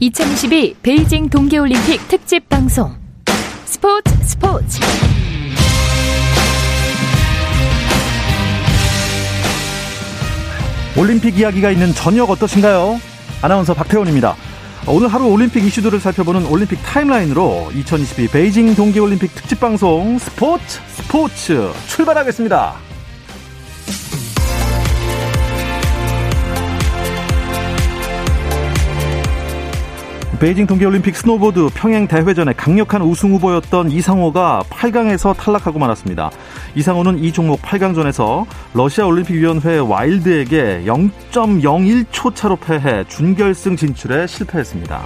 2022 베이징 동계올림픽 특집 방송 스포츠 스포츠 올림픽 이야기가 있는 저녁 어떠신가요? 아나운서 박태원입니다. 오늘 하루 올림픽 이슈들을 살펴보는 올림픽 타임라인으로 2022 베이징 동계올림픽 특집 방송 스포츠 스포츠 출발하겠습니다. 베이징 동계올림픽 스노보드 평행 대회전에 강력한 우승 후보였던 이상호가 8강에서 탈락하고 말았습니다. 이상호는 이 종목 8강전에서 러시아 올림픽위원회 와일드에게 0.01초 차로 패해 준결승 진출에 실패했습니다.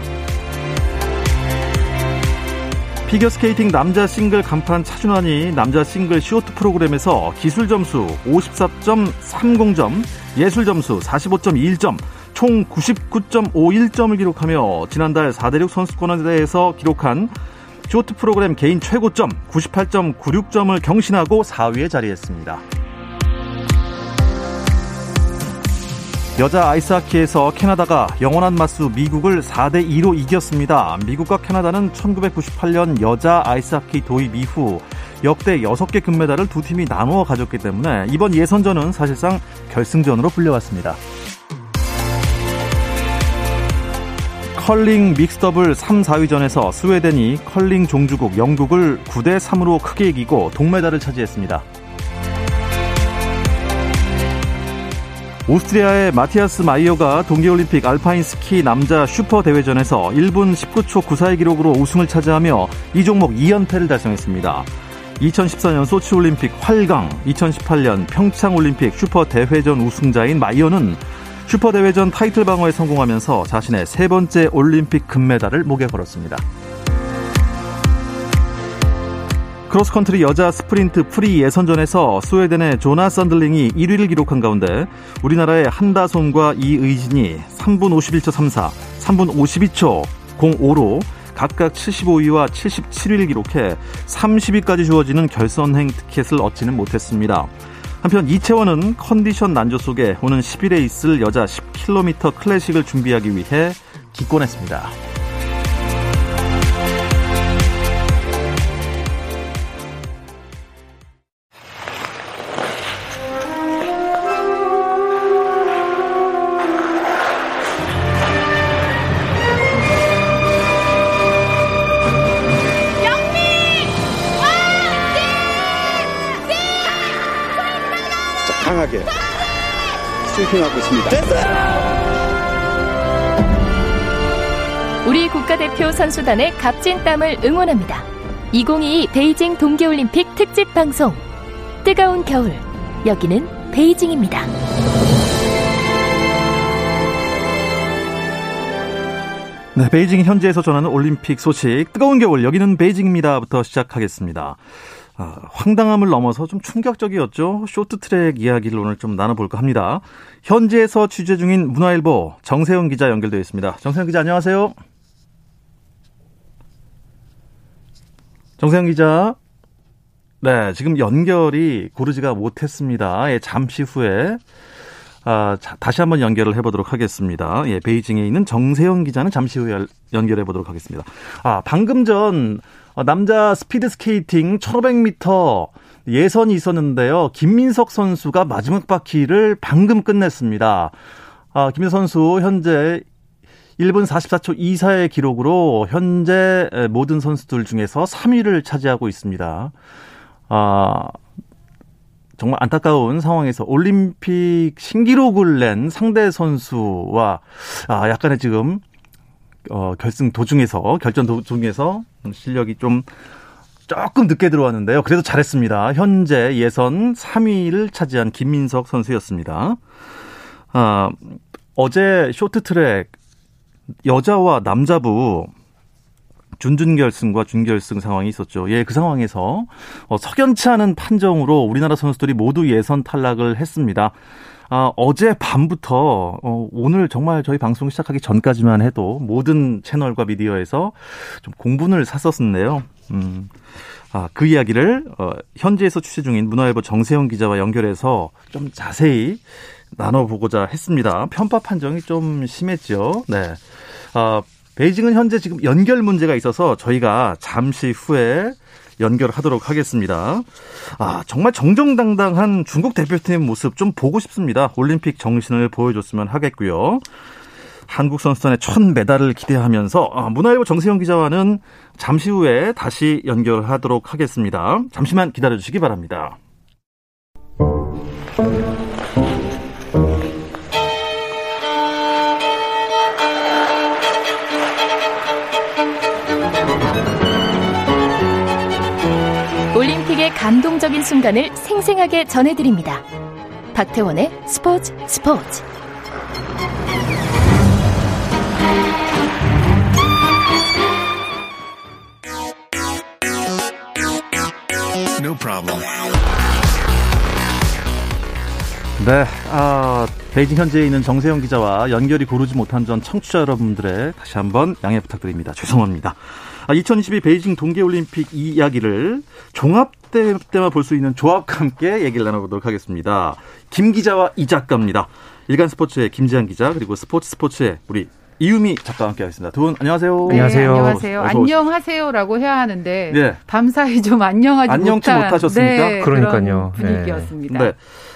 피겨스케이팅 남자 싱글 간판 차준환이 남자 싱글 쇼트 프로그램에서 기술 점수 54.30점, 예술 점수 45.21점, 총 99.51점을 기록하며 지난달 4대륙 선수권에 대해서 기록한 쇼트 프로그램 개인 최고점 98.96점을 경신하고 4위에 자리했습니다. 여자 아이스하키에서 캐나다가 영원한 맞수 미국을 4대 2로 이겼습니다. 미국과 캐나다는 1998년 여자 아이스하키 도입 이후 역대 6개 금메달을 두 팀이 나누어 가졌기 때문에 이번 예선전은 사실상 결승전으로 불려왔습니다. 컬링 믹스더블 3, 4위전에서 스웨덴이 컬링 종주국 영국을 9대 3으로 크게 이기고 동메달을 차지했습니다. 오스트리아의 마티아스 마이어가 동계올림픽 알파인 스키 남자 슈퍼 대회전에서 1분 19초 94의 기록으로 우승을 차지하며 이 종목 2연패를 달성했습니다. 2014년 소치올림픽 활강, 2018년 평창올림픽 슈퍼 대회전 우승자인 마이어는 슈퍼대회전 타이틀 방어에 성공하면서 자신의 세 번째 올림픽 금메달을 목에 걸었습니다. 크로스컨트리 여자 스프린트 프리 예선전에서 스웨덴의 조나 썬들링이 1위를 기록한 가운데 우리나라의 한다솜과 이의진이 3분 51초 34, 3분 52초 05로 각각 75위와 77위를 기록해 30위까지 주어지는 결선행 티켓을 얻지는 못했습니다. 한편 이채원은 컨디션 난조 속에 오는 10일에 있을 여자 10km 클래식을 준비하기 위해 기권했습니다. 스윙하고 있습니다. 우리 국가대표 선수단의 값진 땀을 응원합니다. 2022 베이징 동계올림픽 특집 방송 뜨거운 겨울 여기는 베이징입니다. 네, 베이징 현지에서 전하는 올림픽 소식 뜨거운 겨울 여기는 베이징입니다부터 시작하겠습니다. 아, 황당함을 넘어서 좀 충격적이었죠. 쇼트트랙 이야기를 오늘 좀 나눠볼까 합니다. 현지에서 취재 중인 문화일보 정세영 기자 연결되어 있습니다. 정세영 기자 안녕하세요. 정세영 기자. 네, 지금 연결이 고르지가 못했습니다. 예, 잠시 후에 아, 자, 다시 한번 연결을 해보도록 하겠습니다. 예, 베이징에 있는 정세영 기자는 잠시 후에 연결해 보도록 하겠습니다. 아, 방금 전 어, 남자 스피드 스케이팅 1500m 예선이 있었는데요. 김민석 선수가 마지막 바퀴를 방금 끝냈습니다. 아, 김민석 선수 현재 1분 44초 24의 기록으로 현재 모든 선수들 중에서 3위를 차지하고 있습니다. 아, 정말 안타까운 상황에서 올림픽 신기록을 낸 상대 선수와 아, 약간의 지금 어, 결승 도중에서 결전 도중에서 실력이 좀 조금 늦게 들어왔는데요. 그래도 잘했습니다. 현재 예선 3위를 차지한 김민석 선수였습니다. 아, 어제 쇼트트랙 여자와 남자부 준준결승과 준결승 상황이 있었죠. 예, 그 상황에서 어, 석연치 않은 판정으로 우리나라 선수들이 모두 예선 탈락을 했습니다. 아, 어제 밤부터 어, 오늘 정말 저희 방송 시작하기 전까지만 해도 모든 채널과 미디어에서 좀 공분을 샀었는데요. 음. 아, 그 이야기를 어, 현지에서 취재 중인 문화일보 정세영 기자와 연결해서 좀 자세히 나눠보고자 했습니다. 편파 판정이 좀 심했죠. 네. 아, 베이징은 현재 지금 연결 문제가 있어서 저희가 잠시 후에 연결하도록 하겠습니다. 아, 정말 정정당당한 중국 대표팀의 모습 좀 보고 싶습니다. 올림픽 정신을 보여줬으면 하겠고요. 한국 선수단의 첫 메달을 기대하면서 아, 문화일보 정세영 기자와는 잠시 후에 다시 연결하도록 하겠습니다. 잠시만 기다려 주시기 바랍니다. 감동적인 순간을 생생하게 전해드립니다. 박태원의 스포츠 스포츠. No problem. 네, 아, 베이징 현지에 있는 정세영 기자와 연결이 고르지 못한 전 청취자 여러분들의 다시 한번 양해 부탁드립니다. 죄송합니다. 아, 2022 베이징 동계올림픽 이야기를 종합대 때만 볼 수 있는 조합과 함께 얘기를 나눠보도록 하겠습니다. 김 기자와 이 작가입니다. 일간 스포츠의 김지한 기자 그리고 스포츠 스포츠의 우리 이유미 작가와 함께 하겠습니다. 두 분 안녕하세요. 네, 안녕하세요. 안녕하세요. 안녕하세요라고 해야 하는데 네. 밤사이 좀 안녕하지 안녕치 못한 못하셨습니까? 네, 그러니까요. 분위기였습니다. 네.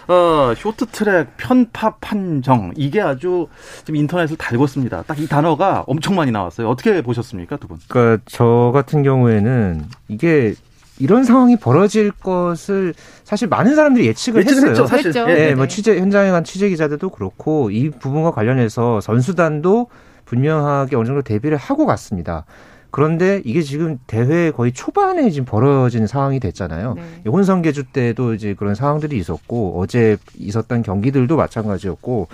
어, 쇼트트랙 편파 판정 이게 아주 지금 인터넷을 달궜습니다. 딱 이 단어가 엄청 많이 나왔어요. 어떻게 보셨습니까, 두 분? 그러니까 저 같은 경우에는 이게 이런 상황이 벌어질 것을 사실 많은 사람들이 예측을 예측을 했어요. 했죠, 사실. 했죠. 예, 네, 네네. 뭐 취재 현장에 간 취재 기자들도 그렇고 이 부분과 관련해서 선수단도 분명하게 어느 정도 대비를 하고 갔습니다. 그런데 이게 지금 대회 거의 초반에 지금 벌어진 상황이 됐잖아요. 네. 이 혼성 개주 때도 이제 그런 상황들이 있었고 어제 있었던 경기들도 마찬가지였고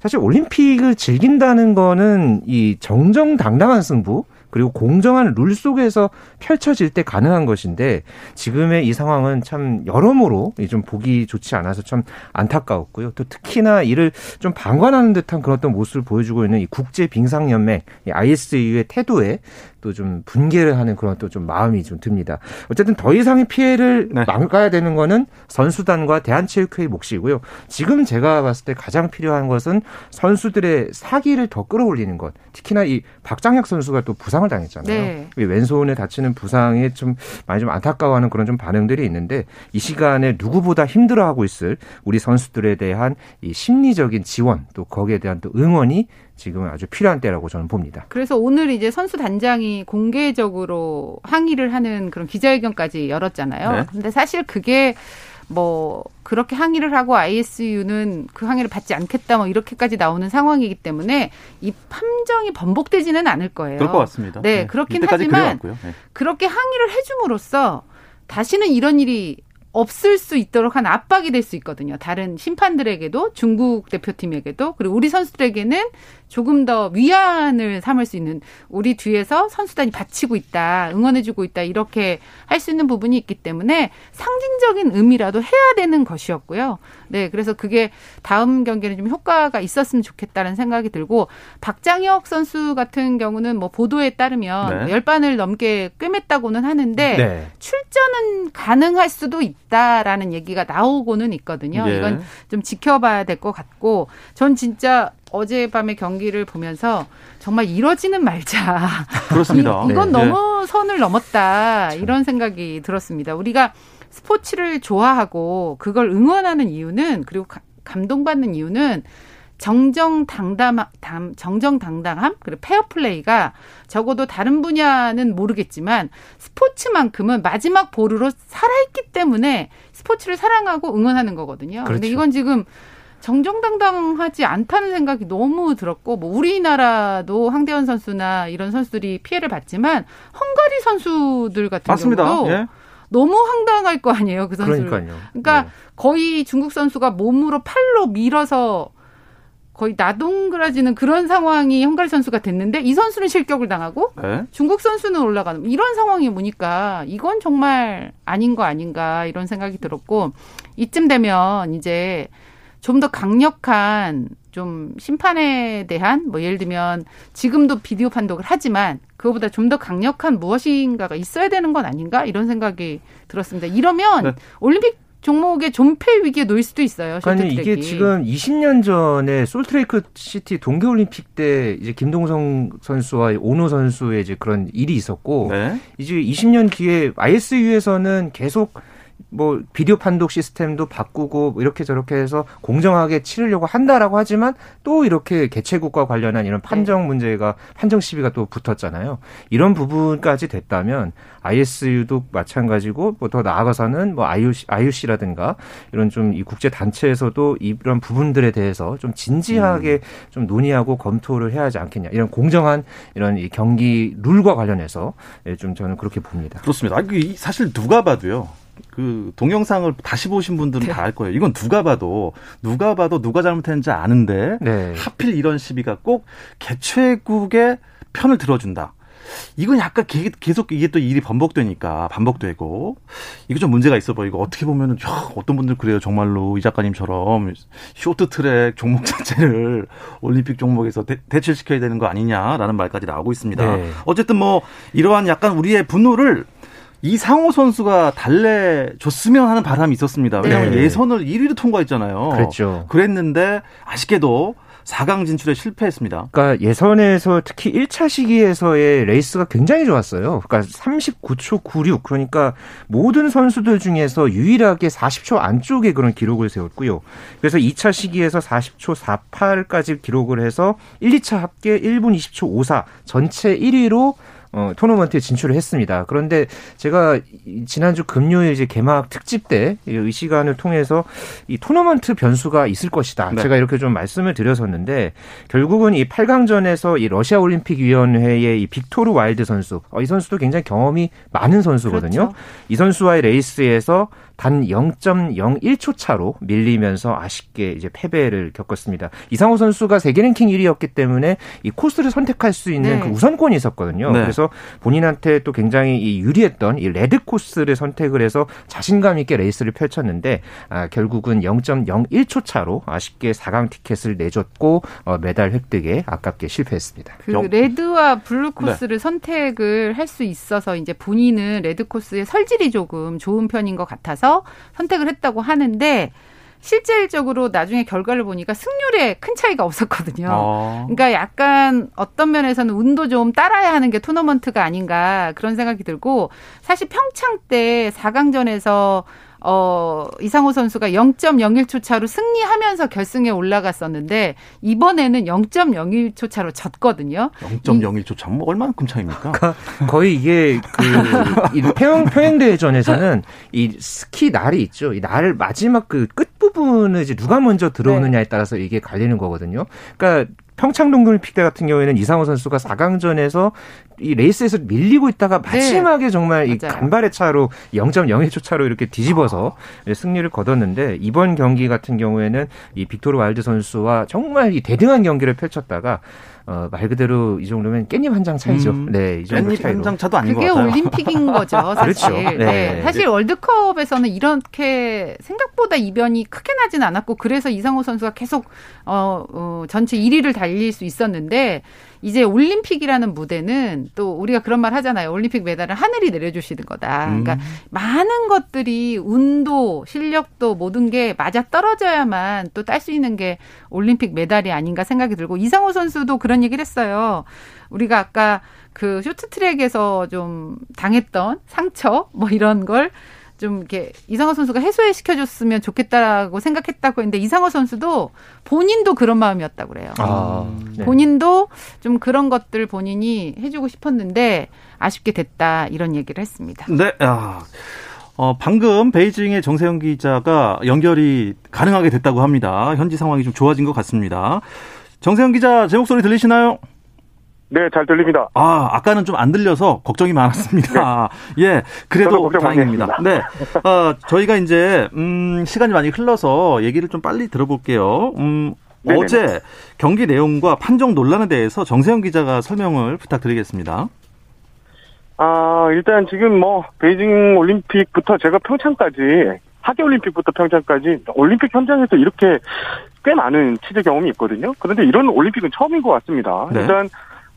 사실 올림픽을 즐긴다는 거는 이 정정당당한 승부 그리고 공정한 룰 속에서 펼쳐질 때 가능한 것인데 지금의 이 상황은 참 여러모로 좀 보기 좋지 않아서 참 안타까웠고요. 또 특히나 이를 좀 방관하는 듯한 그런 어떤 모습을 보여주고 있는 이 국제 빙상 연맹 ISU의 태도에 또 좀 분개를 하는 그런 또 좀 마음이 좀 듭니다. 어쨌든 더 이상의 피해를 네. 막아야 되는 거는 선수단과 대한체육회의 몫이고요. 지금 제가 봤을 때 가장 필요한 것은 선수들의 사기를 더 끌어올리는 것. 특히나 이 박장혁 선수가 또 부상을 당했잖아요. 네. 이 왼손에 다치는 부상에 좀 많이 좀 안타까워하는 그런 좀 반응들이 있는데 이 시간에 누구보다 힘들어하고 있을 우리 선수들에 대한 이 심리적인 지원 또 거기에 대한 또 응원이 지금은 아주 필요한 때라고 저는 봅니다. 그래서 오늘 이제 선수 단장이 공개적으로 항의를 하는 그런 기자회견까지 열었잖아요. 네. 근데 사실 그게 뭐 그렇게 항의를 하고 ISU는 그 항의를 받지 않겠다 뭐 이렇게까지 나오는 상황이기 때문에 이 판정이 번복되지는 않을 거예요. 그럴 것 같습니다. 네, 그렇긴 이때까지 하지만. 네. 그렇게 항의를 해줌으로써 다시는 이런 일이 없을 수 있도록 한 압박이 될 수 있거든요. 다른 심판들에게도 중국 대표팀에게도 그리고 우리 선수들에게는 조금 더 위안을 삼을 수 있는 우리 뒤에서 선수단이 바치고 있다, 응원해주고 있다 이렇게 할 수 있는 부분이 있기 때문에 상징적인 의미라도 해야 되는 것이었고요. 네, 그래서 그게 다음 경기는 좀 효과가 있었으면 좋겠다는 생각이 들고 박장혁 선수 같은 경우는 뭐 보도에 따르면 네. 열 반을 넘게 꿰맸다고는 하는데 네. 출전은 가능할 수도 있다 라는 얘기가 나오고는 있거든요. 예. 이건 좀 지켜봐야 될 것 같고 전 진짜 어젯밤에 경기를 보면서 정말 이러지는 말자. 그렇습니다. 이, 건 네. 너무 선을 넘었다 이런 생각이 들었습니다. 우리가 스포츠를 좋아하고 그걸 응원하는 이유는 그리고 가- 감동받는 이유는 정정당담 담- 정정당당함 그리고 페어플레이가 적어도 다른 분야는 모르겠지만 스포츠만큼은 마지막 보루로 살아있기 때문에 스포츠를 사랑하고 응원하는 거거든요. 그렇죠. 근데 이건 지금 정정당당하지 않다는 생각이 너무 들었고 뭐 우리나라도 황대헌 선수나 이런 선수들이 피해를 봤지만 헝가리 선수들 같은 맞습니다. 경우도 예. 너무 황당할 거 아니에요 그 선수. 그러니까요. 그러니까 네. 거의 중국 선수가 몸으로 팔로 밀어서 거의 나동그라지는 그런 상황이 헝가리 선수가 됐는데 이 선수는 실격을 당하고 네. 중국 선수는 올라가는 이런 상황이 보니까 이건 정말 아닌 거 아닌가 이런 생각이 들었고 이쯤 되면 이제 좀 더 강력한 좀 심판에 대한 뭐 예를 들면 지금도 비디오 판독을 하지만 그거보다 좀 더 강력한 무엇인가가 있어야 되는 건 아닌가 이런 생각이 들었습니다. 이러면 네. 올림픽 종목의 존폐 위기에 놓일 수도 있어요. 아니. 이게 지금 20년 전에 솔트레이크 시티 동계올림픽 때 이제 김동성 선수와 오노 선수의 이제 그런 일이 있었고 네. 이제 20년 뒤에 ISU에서는 계속 뭐 비디오 판독 시스템도 바꾸고 뭐 이렇게 저렇게 해서 공정하게 치르려고 한다라고 하지만 또 이렇게 개최국과 관련한 이런 판정 문제가 판정 시비가 또 붙었잖아요. 이런 부분까지 됐다면 ISU도 마찬가지고 뭐 더 나아가서는 뭐 IUC, IUC라든가 이런 좀 이 국제 단체에서도 이런 부분들에 대해서 좀 진지하게 좀 논의하고 검토를 해야 하지 않겠냐. 이런 공정한 이런 이 경기 룰과 관련해서 예, 좀 저는 그렇게 봅니다. 그렇습니다. 아니, 그 이- 사실 누가 봐도요. 그 동영상을 다시 보신 분들은 다알 거예요. 이건 누가 봐도 누가 봐도 누가 잘못했는지 아는데 네. 하필 이런 시비가 꼭 개최국의 편을 들어준다. 이건 약간 게- 계속 이게 또 일이 반복되니까 반복되고 이거 좀 문제가 있어 보이고 어떻게 보면은 야, 어떤 분들 그래요 정말로 이 작가님처럼 쇼트트랙 종목 자체를 올림픽 종목에서 대, 대체시켜야 되는 거 아니냐라는 말까지 나오고 있습니다. 네. 어쨌든 뭐 이러한 약간 우리의 분노를 이상호 선수가 달래 줬으면 하는 바람이 있었습니다. 왜냐하면 네. 예선을 1위로 통과했잖아요. 그랬죠. 그랬는데 아쉽게도 4강 진출에 실패했습니다. 그러니까 예선에서 특히 1차 시기에서의 레이스가 굉장히 좋았어요. 그러니까 39초 96 그러니까 모든 선수들 중에서 유일하게 40초 안쪽에 그런 기록을 세웠고요. 그래서 2차 시기에서 40초 48까지 기록을 해서 1, 2차 합계 1분 20초 54 전체 1위로 어, 토너먼트에 진출을 했습니다. 그런데 제가 이- 지난주 금요일 이제 개막 특집 때 이 시간을 통해서 이 토너먼트 변수가 있을 것이다. 네. 제가 이렇게 좀 말씀을 드렸었는데 결국은 이 8강전에서 이 러시아 올림픽 위원회의 이 빅토르 와일드 선수, 어, 이 선수도 굉장히 경험이 많은 선수거든요. 그렇죠. 이 선수와의 레이스에서 단 0.01초 차로 밀리면서 아쉽게 이제 패배를 겪었습니다. 이상호 선수가 세계 랭킹 1위였기 때문에 이 코스를 선택할 수 있는 네. 그 우선권이 있었거든요. 네. 그래서 본인한테 또 굉장히 이 유리했던 이 레드 코스를 선택을 해서 자신감 있게 레이스를 펼쳤는데 아, 결국은 0.01초 차로 아쉽게 4강 티켓을 내줬고 어, 메달 획득에 아깝게 실패했습니다. 그 영- 레드와 블루 네. 코스를 선택을 할 수 있어서 이제 본인은 레드 코스의 설질이 조금 좋은 편인 것 같아서 선택을 했다고 하는데 실질적으로 나중에 결과를 보니까 승률에 큰 차이가 없었거든요. 어. 그러니까 약간 어떤 면에서는 운도 좀 따라야 하는 게 토너먼트가 아닌가 그런 생각이 들고 사실 평창 때 4강전에서 어, 이상호 선수가 0.01초 차로 승리하면서 결승에 올라갔었는데 이번에는 0.01초 차로 졌거든요. 0.01초 참뭐 얼마만큼 차입니까? 거의 이게 그이 평양 평양 대회전에서는 이 스키 날이 있죠. 이 날 마지막 그 끝 부분을 이제 누가 먼저 들어오느냐에 따라서 이게 갈리는 거거든요. 그러니까 평창 동계올림픽 때 같은 경우에는 이상호 선수가 4강전에서 이 레이스에서 밀리고 있다가 마지막에 정말 이 맞아요. 간발의 차로 0.01초 차로 이렇게 뒤집어서 승리를 거뒀는데 이번 경기 같은 경우에는 이 빅토르 와일드 선수와 정말 이 대등한 경기를 펼쳤다가 어, 말 그대로 이 정도면 깻잎 한 장 차이죠. 음. 네, 이 정도 깻잎. 한 장 차도 아닌 것 그게 같아요. 올림픽인 거죠, 사실. 그렇죠. 네. 네. 사실 월드컵에서는 이렇게 생각보다 이변이 크게 나진 않았고 그래서 이상호 선수가 계속 어, 어 전체 1위를 달릴 수 있었는데 이제 올림픽이라는 무대는 또 우리가 그런 말 하잖아요. 올림픽 메달은 하늘이 내려주시는 거다. 음. 그러니까 많은 것들이 운도 실력도 모든 게 맞아 떨어져야만 또 딸 수 있는 게 올림픽 메달이 아닌가 생각이 들고 이상호 선수도 그런 얘기를 했어요. 우리가 아까 그 쇼트트랙에서 좀 당했던 상처 뭐 이런 걸 좀 이렇게 이상호 선수가 해소해 시켜줬으면 좋겠다라고 생각했다고 했는데 이상호 선수도 본인도 그런 마음이었다고 그래요. 아, 네. 본인도 좀 그런 것들 본인이 해주고 싶었는데 아쉽게 됐다 이런 얘기를 했습니다. 네, 아, 어, 방금 베이징의 정세영 기자가 연결이 가능하게 됐다고 합니다. 현지 상황이 좀 좋아진 것 같습니다. 정세영 기자, 제 목소리 들리시나요? 네, 잘 들립니다. 아, 아까는 좀 안 들려서 걱정이 많았습니다. 예, 저도 그래도 걱정 많이 다행입니다. 네, 어, 저희가 이제, 음, 시간이 많이 흘러서 얘기를 좀 빨리 들어볼게요. 음, 네네네. 어제 경기 내용과 판정 논란에 대해서 정세영 기자가 설명을 부탁드리겠습니다. 아, 일단 지금 뭐, 베이징 올림픽부터 제가 평창까지, 하계 올림픽부터 평창까지, 올림픽 현장에서 이렇게 꽤 많은 취재 경험이 있거든요. 그런데 이런 올림픽은 처음인 것 같습니다. 네. 일단,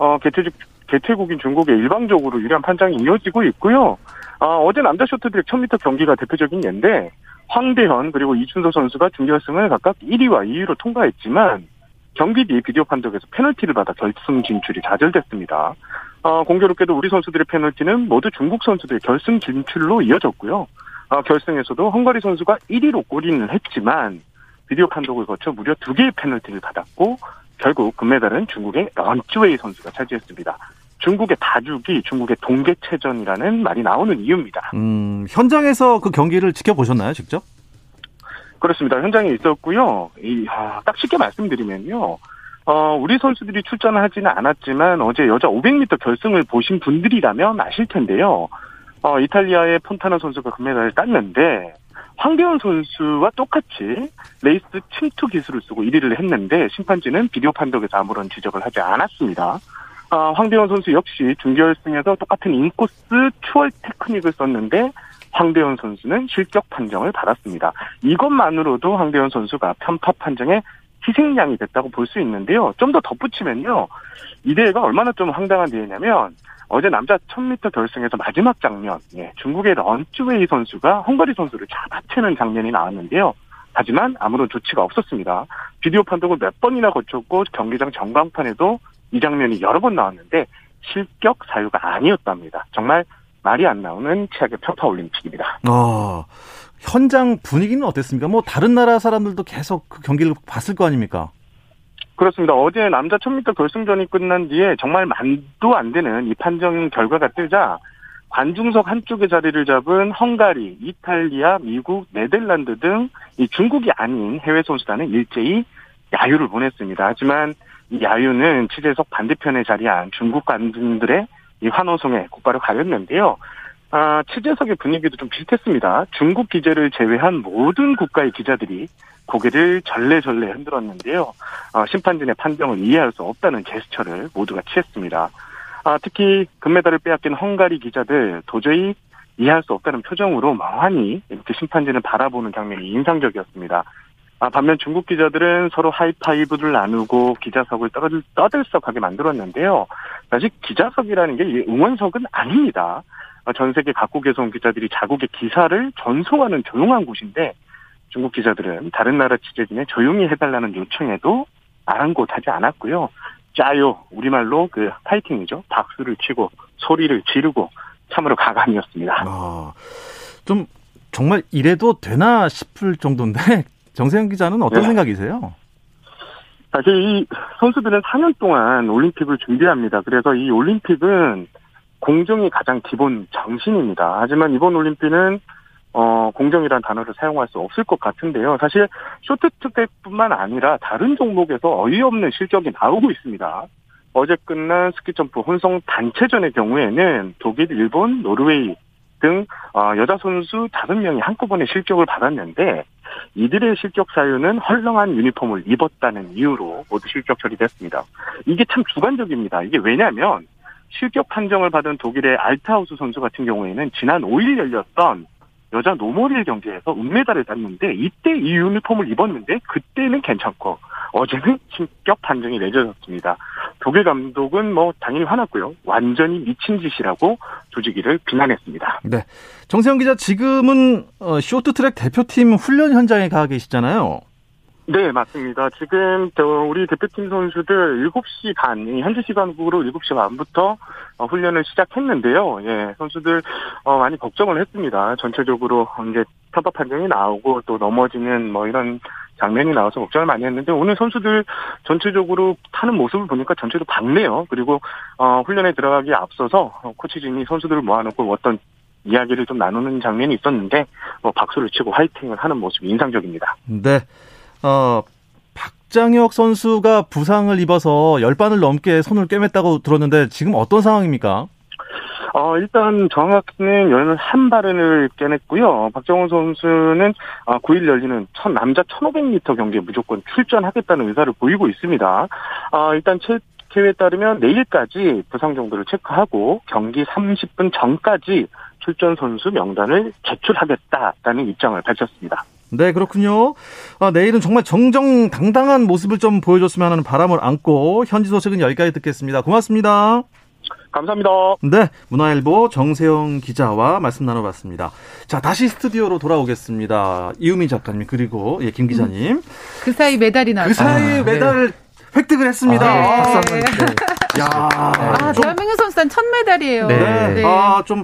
어, 개최국, 개최국인 중국에 일방적으로 유리한 판정이 이어지고 있고요. 아, 어제 남자 쇼트트랙 1000m 경기가 대표적인 예인데, 황대현 그리고 이준서 선수가 준결승을 각각 1위와 2위로 통과했지만 경기 뒤 비디오 판독에서 페널티를 받아 결승 진출이 좌절됐습니다. 어, 공교롭게도 우리 선수들의 페널티는 모두 중국 선수들의 결승 진출로 이어졌고요. 어, 결승에서도 헝가리 선수가 1위로 골인을 했지만 비디오 판독을 거쳐 무려 두 개의 페널티를 받았고 결국 금메달은 중국의 런츠웨이 선수가 차지했습니다. 중국의 다죽이 중국의 동계체전이라는 말이 나오는 이유입니다. 음, 현장에서 그 경기를 지켜보셨나요, 직접? 그렇습니다. 현장에 있었고요. 이, 아, 딱 쉽게 말씀드리면요. 어, 우리 선수들이 출전을 하지는 않았지만 어제 여자 500m 결승을 보신 분들이라면 아실 텐데요. 어, 이탈리아의 폰타나 선수가 금메달을 땄는데 황대헌 선수와 똑같이 레이스 침투 기술을 쓰고 1위를 했는데 심판진은 비디오 판독에서 아무런 지적을 하지 않았습니다. 어, 황대현 선수 역시 준결승에서 똑같은 인코스 추월 테크닉을 썼는데 황대현 선수는 실격 판정을 받았습니다. 이것만으로도 황대현 선수가 편파 판정에 희생양이 됐다고 볼 수 있는데요. 좀 더 덧붙이면요. 이 대회가 얼마나 좀 황당한 대회냐면 어제 남자 1000m 결승에서 마지막 장면, 예, 중국의 런츠웨이 선수가 헝가리 선수를 잡아채는 장면이 나왔는데요. 하지만 아무런 조치가 없었습니다. 비디오 판독을 몇 번이나 거쳤고 경기장 전광판에도 이 장면이 여러 번 나왔는데 실격 사유가 아니었답니다. 정말 말이 안 나오는 최악의 편파 올림픽입니다. 어, 현장 분위기는 어땠습니까? 뭐 다른 나라 사람들도 계속 그 경기를 봤을 거 아닙니까? 그렇습니다. 어제 남자 1000m 결승전이 끝난 뒤에 정말 만도 안 되는 이 판정 결과가 뜨자 관중석 한쪽에 자리를 잡은 헝가리, 이탈리아, 미국, 네덜란드 등 이 중국이 아닌 해외 선수단은 일제히 야유를 보냈습니다. 하지만 이 야유는 취재석 반대편에 자리한 중국 관중들의 이 환호성에 곧바로 가렸는데요. 아, 취재석의 분위기도 좀 비슷했습니다. 중국 기자를 제외한 모든 국가의 기자들이 고개를 절레절레 흔들었는데요. 어, 심판진의 판정을 이해할 수 없다는 제스처를 모두가 취했습니다. 아, 특히 금메달을 빼앗긴 헝가리 기자들 도저히 이해할 수 없다는 표정으로 멍하니 이렇게 심판진을 바라보는 장면이 인상적이었습니다. 아, 반면 중국 기자들은 서로 하이파이브를 나누고 기자석을 떠들, 떠들썩하게 만들었는데요. 사실 기자석이라는 게 응원석은 아닙니다. 아, 전 세계 각국에서 온 기자들이 자국의 기사를 전송하는 조용한 곳인데 중국 기자들은 다른 나라 취재진에 조용히 해달라는 요청에도 아랑곳하지 않았고요. 짜요 우리말로 그 파이팅이죠. 박수를 치고 소리를 지르고 참으로 가감이었습니다. 아, 좀 정말 이래도 되나 싶을 정도인데 정세영 기자는 어떤 네. 생각이세요? 사실 이 선수들은 4년 동안 올림픽을 준비합니다. 그래서 이 올림픽은 공정이 가장 기본 정신입니다. 하지만 이번 올림픽은 어, 공정이라는 단어를 사용할 수 없을 것 같은데요. 사실 쇼트트랙뿐만 아니라 다른 종목에서 어이없는 실적이 나오고 있습니다. 어제 끝난 스키점프 혼성 단체전의 경우에는 독일, 일본, 노르웨이 등 어, 여자 선수 다섯 명이 한꺼번에 실격을 받았는데 이들의 실격 사유는 헐렁한 유니폼을 입었다는 이유로 모두 실격 처리됐습니다. 이게 참 주관적입니다. 이게 왜냐하면 실격 판정을 받은 독일의 알타우스 선수 같은 경우에는 지난 5일 열렸던 여자 노멀힐 경기에서 은메달을 땄는데 이때 이 유니폼을 입었는데 그때는 괜찮고 어제는 신격 판정이 내려졌습니다. 독일 감독은 뭐 당연히 화났고요. 완전히 미친 짓이라고 조직위를 비난했습니다. 네. 정세영 기자 지금은 어, 쇼트트랙 대표팀 훈련 현장에 가 계시잖아요. 네, 맞습니다. 지금 저 우리 대표팀 선수들 7시 반, 현지 시간으로 7시 반부터 어, 훈련을 시작했는데요. 예, 선수들 어, 많이 걱정을 했습니다. 전체적으로 이제 편파 판정이 나오고 또 넘어지는 뭐 이런 장면이 나와서 걱정을 많이 했는데 오늘 선수들 전체적으로 타는 모습을 보니까 전체도 밝네요. 그리고 어, 훈련에 들어가기 앞서서 코치진이 선수들을 모아놓고 어떤 이야기를 좀 나누는 장면이 있었는데 뭐 박수를 치고 화이팅을 하는 모습이 인상적입니다. 네. 어, 박장혁 선수가 부상을 입어서 열반을 넘게 손을 꿰맸다고 들었는데 지금 어떤 상황입니까? 어, 일단 정확히는 열한 발을 깨냈고요. 박정훈 선수는 9일 어, 열리는 첫 남자 1500m 경기에 무조건 출전하겠다는 의사를 보이고 있습니다. 어, 일단 체회에 따르면 내일까지 부상 정도를 체크하고 경기 30분 전까지 출전 선수 명단을 제출하겠다라는 입장을 밝혔습니다. 네, 그렇군요. 아, 내일은 정말 정정당당한 모습을 좀 보여줬으면 하는 바람을 안고 현지 소식은 여기까지 듣겠습니다. 고맙습니다. 감사합니다. 네, 문화일보 정세영 기자와 말씀 나눠봤습니다. 자, 다시 스튜디오로 돌아오겠습니다. 이우미 작가님 그리고 예, 김 기자님. 그 사이 메달이 그 나왔어요. 사이에 아, 메달을 획득을 했습니다. 아, 네. 박수 네. 한번 네. 야, 아, 좀, 대한민국 선수단 첫 메달이에요. 네. 네. 아, 좀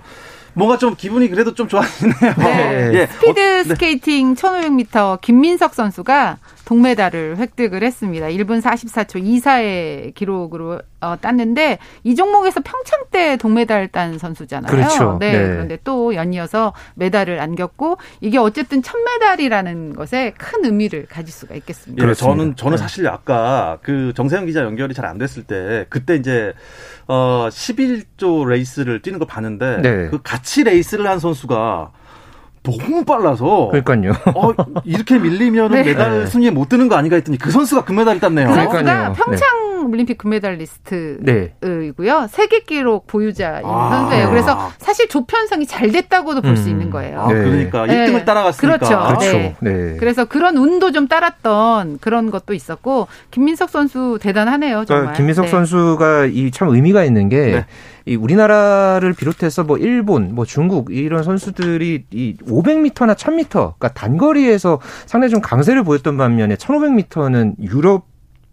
뭔가 좀 기분이 그래도 좀 좋아지네요. 네. 예. 스피드 어, 네. 스케이팅 1500m 김민석 선수가 동메달을 획득을 했습니다. 1분 44초 24의 기록으로 어, 땄는데 이 종목에서 평창 때 동메달 딴 선수잖아요. 그렇죠. 네. 네. 그런데 또 연이어서 메달을 안겼고 이게 어쨌든 첫 메달이라는 것에 큰 의미를 가질 수가 있겠습니다. 예. 저는 저는 네. 사실 아까 그 정세영 기자 연결이 잘 안 됐을 때 그때 이제 어 11조 레이스를 뛰는 거 봤는데 네. 그 같이 레이스를 한 선수가 너무 빨라서 그러니까요. 어 이렇게 밀리면 은 네. 메달 네. 순위에 못 드는 거 아닌가 했더니 그 선수가 금메달을 땄네요. 그 선수가 그러니까요. 평창 올림픽 금메달리스트 네. 이고요. 세계 기록 보유자인 아. 선수예요. 그래서 사실 조편성이 잘 됐다고도 볼수 음. 있는 거예요. 아, 네. 그러니까 네. 1등을 따라갔으니까. 그렇죠. 그렇죠. 네. 네. 그래서 그런 운도 좀 따랐던 그런 것도 있었고 김민석 선수 대단하네요. 정말. 그러니까 김민석 네. 선수가 이 참 의미가 있는 게 네. 이 우리나라를 비롯해서 뭐 일본, 뭐 중국 이런 선수들이 이 500m나 1000m, 그러니까 단거리에서 상당히 좀 강세를 보였던 반면에 1500m는 유럽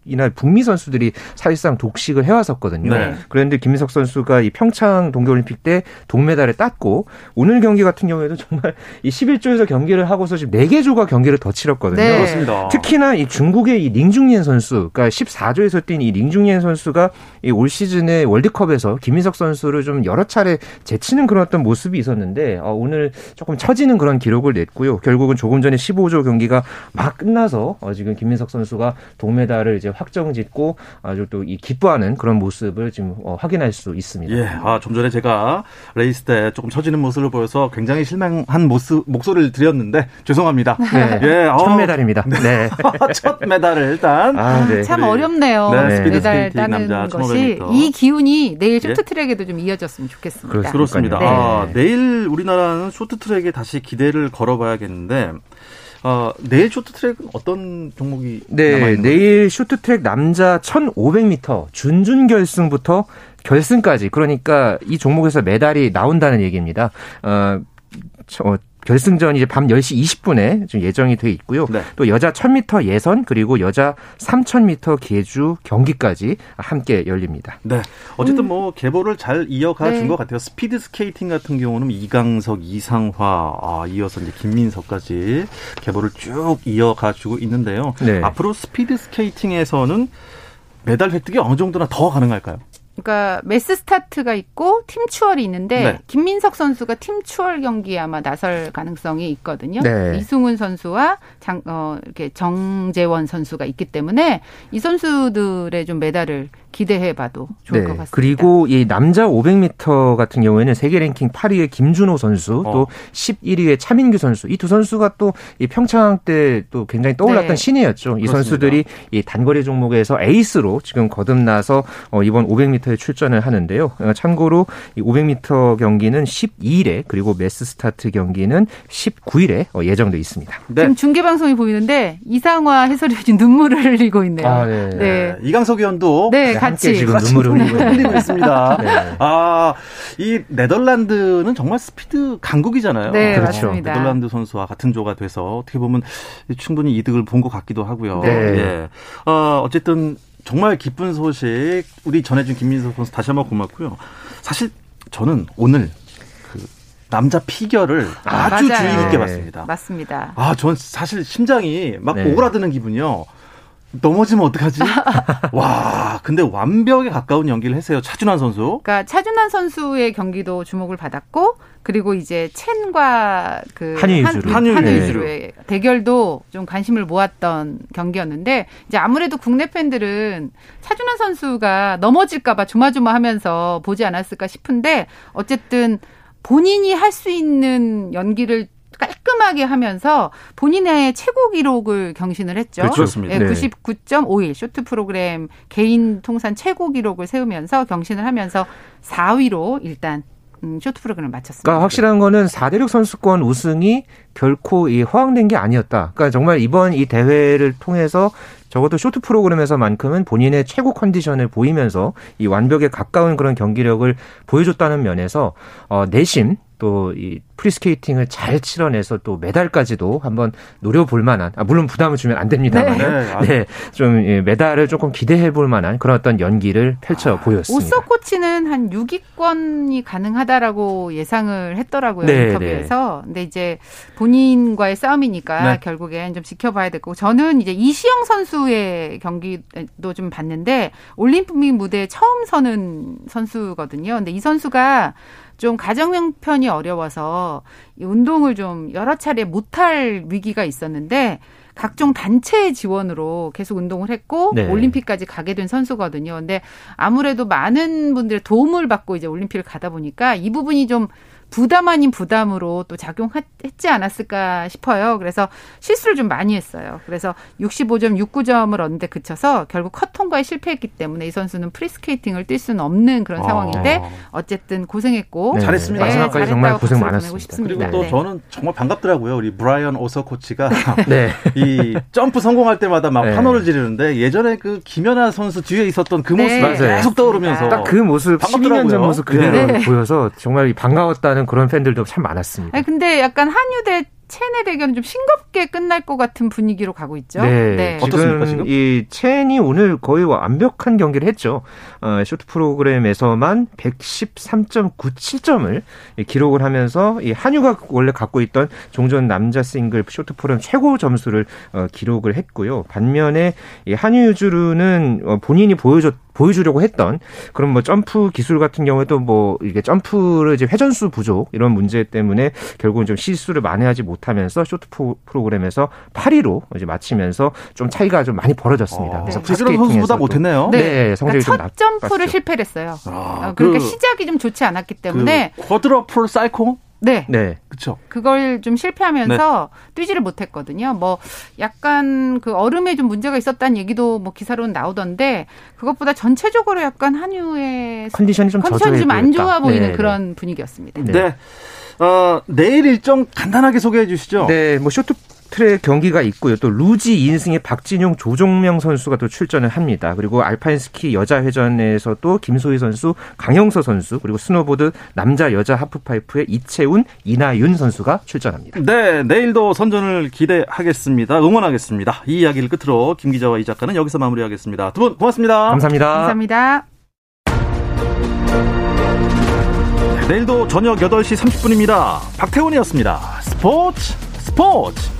이나 북미 선수들이 사실상 독식을 해왔었거든요. 네. 그런데 김민석 선수가 이 평창 동계올림픽 때 동메달을 땄고 오늘 경기 같은 경우에도 정말 이 11조에서 경기를 하고서 지금 4개 조가 경기를 더 치렀거든요. 네. 그렇습니다. 특히나 이 중국의 이 링중옌 선수, 그러니까 14조에서 뛴 이 링중옌 선수가 이 올 시즌에 월드컵에서 김민석 선수를 좀 여러 차례 제치는 그런 어떤 모습이 있었는데 어, 오늘 조금 처지는 그런 기록을 냈고요. 결국은 조금 전에 15조 경기가 막 끝나서 어, 지금 김민석 선수가 동메달을 이제 확정 짓고 아주 또 이 기뻐하는 그런 모습을 지금 어, 확인할 수 있습니다. 예, 아, 좀 전에 제가 레이스 때 조금 처지는 모습을 보여서 굉장히 실망한 모습, 목소리를 드렸는데, 죄송합니다. 네. 예, 어, 첫 메달입니다. 네. 첫 메달을 일단. 아, 네. 참 우리- 어렵네요. 네, 스피드 메달 따는 남자 것이 1500m. 이 기운이 내일 예. 쇼트트랙에도 좀 이어졌으면 좋겠습니다. 그렇습니다. 그렇습니다. 네. 아, 내일 우리나라는 쇼트트랙에 다시 기대를 걸어봐야겠는데, 어, 내일 쇼트트랙은 어떤 종목이 네, 남아있는 내일 쇼트트랙 남자 1500m 준준 결승부터 결승까지 그러니까 이 종목에서 메달이 나온다는 얘기입니다. 어, 저- 어, 결승전이 이제 밤 10시 20분에 지금 예정이 돼 있고요. 네. 또 여자 1000m 예선 그리고 여자 3000m 계주 경기까지 함께 열립니다. 네. 어쨌든 뭐 계보를 잘 이어가 준 네. 것 같아요. 스피드 스케이팅 같은 경우는 이강석, 이상화, 아, 이어서 이제 김민석까지 계보를 쭉 이어가 주고 있는데요. 네. 앞으로 스피드 스케이팅에서는 메달 획득이 어느 정도나 더 가능할까요? 그러니까 mass start가 있고 팀 추월이 있는데 네. 김민석 선수가 팀 추월 경기에 아마 나설 가능성이 있거든요. 네. 이승훈 선수와 장, 어, 이렇게 정재원 선수가 있기 때문에 이 선수들의 좀 메달을 기대해봐도 좋을 것 같습니다. 네. 그리고 이 남자 500m 같은 경우에는 세계 랭킹 8위의 김준호 선수 어. 또 11위의 차민규 선수 이 두 선수가 또 이 평창 때 또 굉장히 떠올랐던 네. 신인이었죠. 이 그렇습니다. 선수들이 이 단거리 종목에서 에이스로 지금 거듭나서 어, 이번 500m에 출전을 하는데요. 어, 참고로 이 500m 경기는 12일에 그리고 mass start 경기는 19일에 어, 예정돼 있습니다. 네. 지금 중계 방송이 보이는데 이상화 해설위원이 눈물을 흘리고 있네요. 아, 네. 네. 네. 이강석 위원도 네, 네, 같이. 함께 지금 눈물을 흘리고 흘리고 있습니다. 네. 아, 이 네덜란드는 정말 스피드 강국이잖아요. 네, 그렇죠. 맞습니다. 네덜란드 선수와 같은 조가 돼서 어떻게 보면 충분히 이득을 본 것 같기도 하고요. 네. 예. 어, 어쨌든 정말 기쁜 소식 우리 전해준 김민석 선수 다시 한번 고맙고요. 사실 저는 오늘 그 남자 피겨를 아주 맞아요. 주의 깊게 네. 봤습니다. 맞습니다. 아, 전 사실 심장이 막 네. 오그라드는 기분이요. 넘어지면 어떡하지? 와, 근데 완벽에 가까운 연기를 했어요. 차준환 선수. 그러니까 차준환 선수의 경기도 주목을 받았고 그리고 이제 첸과 그 한유 한- 유주루. 한유 네. 대결도 좀 관심을 모았던 경기였는데 이제 아무래도 국내 팬들은 차준환 선수가 넘어질까 봐 조마조마하면서 보지 않았을까 싶은데 어쨌든 본인이 할 수 있는 연기를 깔끔하게 하면서 본인의 최고 기록을 경신을 했죠. 그렇죠. 그렇습니다. 예, 네. 99.51 쇼트 프로그램 개인 통산 최고 기록을 세우면서 경신을 하면서 4위로 일단 음, 쇼트 프로그램을 마쳤습니다. 그러니까 확실한 거는 4대륙 선수권 우승이 결코 이 허황된 게 아니었다. 그러니까 정말 이번 이 대회를 통해서 적어도 쇼트 프로그램에서만큼은 본인의 최고 컨디션을 보이면서 이 완벽에 가까운 그런 경기력을 보여줬다는 면에서 어 내심 또이 프리스케이팅을 잘 치러내서 또 메달까지도 한번 노려볼 만한 아 물론 부담을 주면 안 됩니다만 네. 네, 좀 예, 메달을 조금 기대해 볼 만한 그런 어떤 연기를 펼쳐 보였습니다. 오서 코치는 한 6위권이 가능하다라고 예상을 했더라고요 네, 인터뷰에서. 근데 이제 본인과의 싸움이니까 네. 결국엔 좀 지켜봐야 될 거고 저는 이제 이시영 선수의 경기도 좀 봤는데 올림픽 무대에 처음 서는 선수거든요. 근데 이 선수가 좀 가정 형편이 어려워서 이 운동을 좀 여러 차례 못할 위기가 있었는데 각종 단체 지원으로 계속 운동을 했고 네. 올림픽까지 가게 된 선수거든요. 근데 아무래도 많은 분들의 도움을 받고 이제 올림픽을 가다 보니까 이 부분이 좀 부담 아닌 부담으로 또 작용했지 않았을까 싶어요. 그래서 실수를 좀 많이 했어요. 그래서 65점, 69점을 얻는데 그쳐서 결국 컷 통과에 실패했기 때문에 이 선수는 프리스케이팅을 뛸 수는 없는 그런 아. 상황인데 어쨌든 고생했고 네, 잘했습니다. 마지막까지 잘했다고 정말 고생 많았습니다. 그리고 또 네. 저는 정말 반갑더라고요. 우리 브라이언 오서 코치가 네. 이 점프 성공할 때마다 막 네. 환호를 지르는데 예전에 그 김연아 선수 뒤에 있었던 그 모습이 네, 맞아요. 계속 떠오르면서 딱 그 모습, 반갑더라고요. 12년 전 모습 그대로 네. 보여서 정말 반가웠다는 그런 팬들도 참 많았습니다. 아니, 근데 약간 한유 대 체내 대결은 좀 싱겁게 끝날 것 같은 분위기로 가고 있죠. 네, 어떻습니까, 지금? 이 첸이 오늘 거의 완벽한 경기를 했죠. 어, 쇼트 프로그램에서만 113.97점을 기록을 하면서 이 한유가 원래 갖고 있던 종전 남자 싱글 쇼트 프로그램 최고 점수를 어, 기록을 했고요. 반면에 이 한유 유주루는 어, 본인이 보여줬 보여주려고 했던 그런 뭐 점프 기술 같은 경우에도 뭐 이게 점프를 이제 회전수 부족 이런 문제 때문에 결국은 좀 실수를 만회하지 못하면서 쇼트 프로- 프로그램에서 8위로 이제 마치면서 좀 차이가 좀 많이 벌어졌습니다. 그래서 네이선 선수보다 프리스케이팅에서도- 못했네요. 네, 그러니까 성적이 좀첫 점프를 나빴죠. 실패를 했어요. 아, 어, 그러니까 그- 시작이 좀 좋지 않았기 때문에 그 quadruple Salchow 네. 네. 그렇죠. 그걸 좀 실패하면서 네. 뛰지를 못했거든요. 뭐 약간 그 얼음에 좀 문제가 있었다는 얘기도 뭐 기사로는 나오던데 그것보다 전체적으로 약간 하뉴의 컨디션이 좀 컨디션이 좀 안 좋아. 보이는 네, 그런 분위기였습니다. 네. 네. 어, 내일 일정 간단하게 소개해 주시죠. 네, 뭐 쇼트 트랙 경기가 있고요. 또 루지 2인승의 박진용, 조정명 선수가 또 출전을 합니다. 그리고 알파인 스키 여자 회전에서 또 김소희 선수, 강영서 선수, 그리고 스노보드 남자 여자 하프파이프의 이채운, 이나윤 선수가 출전합니다. 네, 내일도 선전을 기대하겠습니다. 응원하겠습니다. 이 이야기를 끝으로 김 기자와 이 작가는 여기서 마무리하겠습니다. 두 분 고맙습니다. 감사합니다. 감사합니다. 내일도 저녁 8시 30분입니다. 박태훈이었습니다. 스포츠 스포츠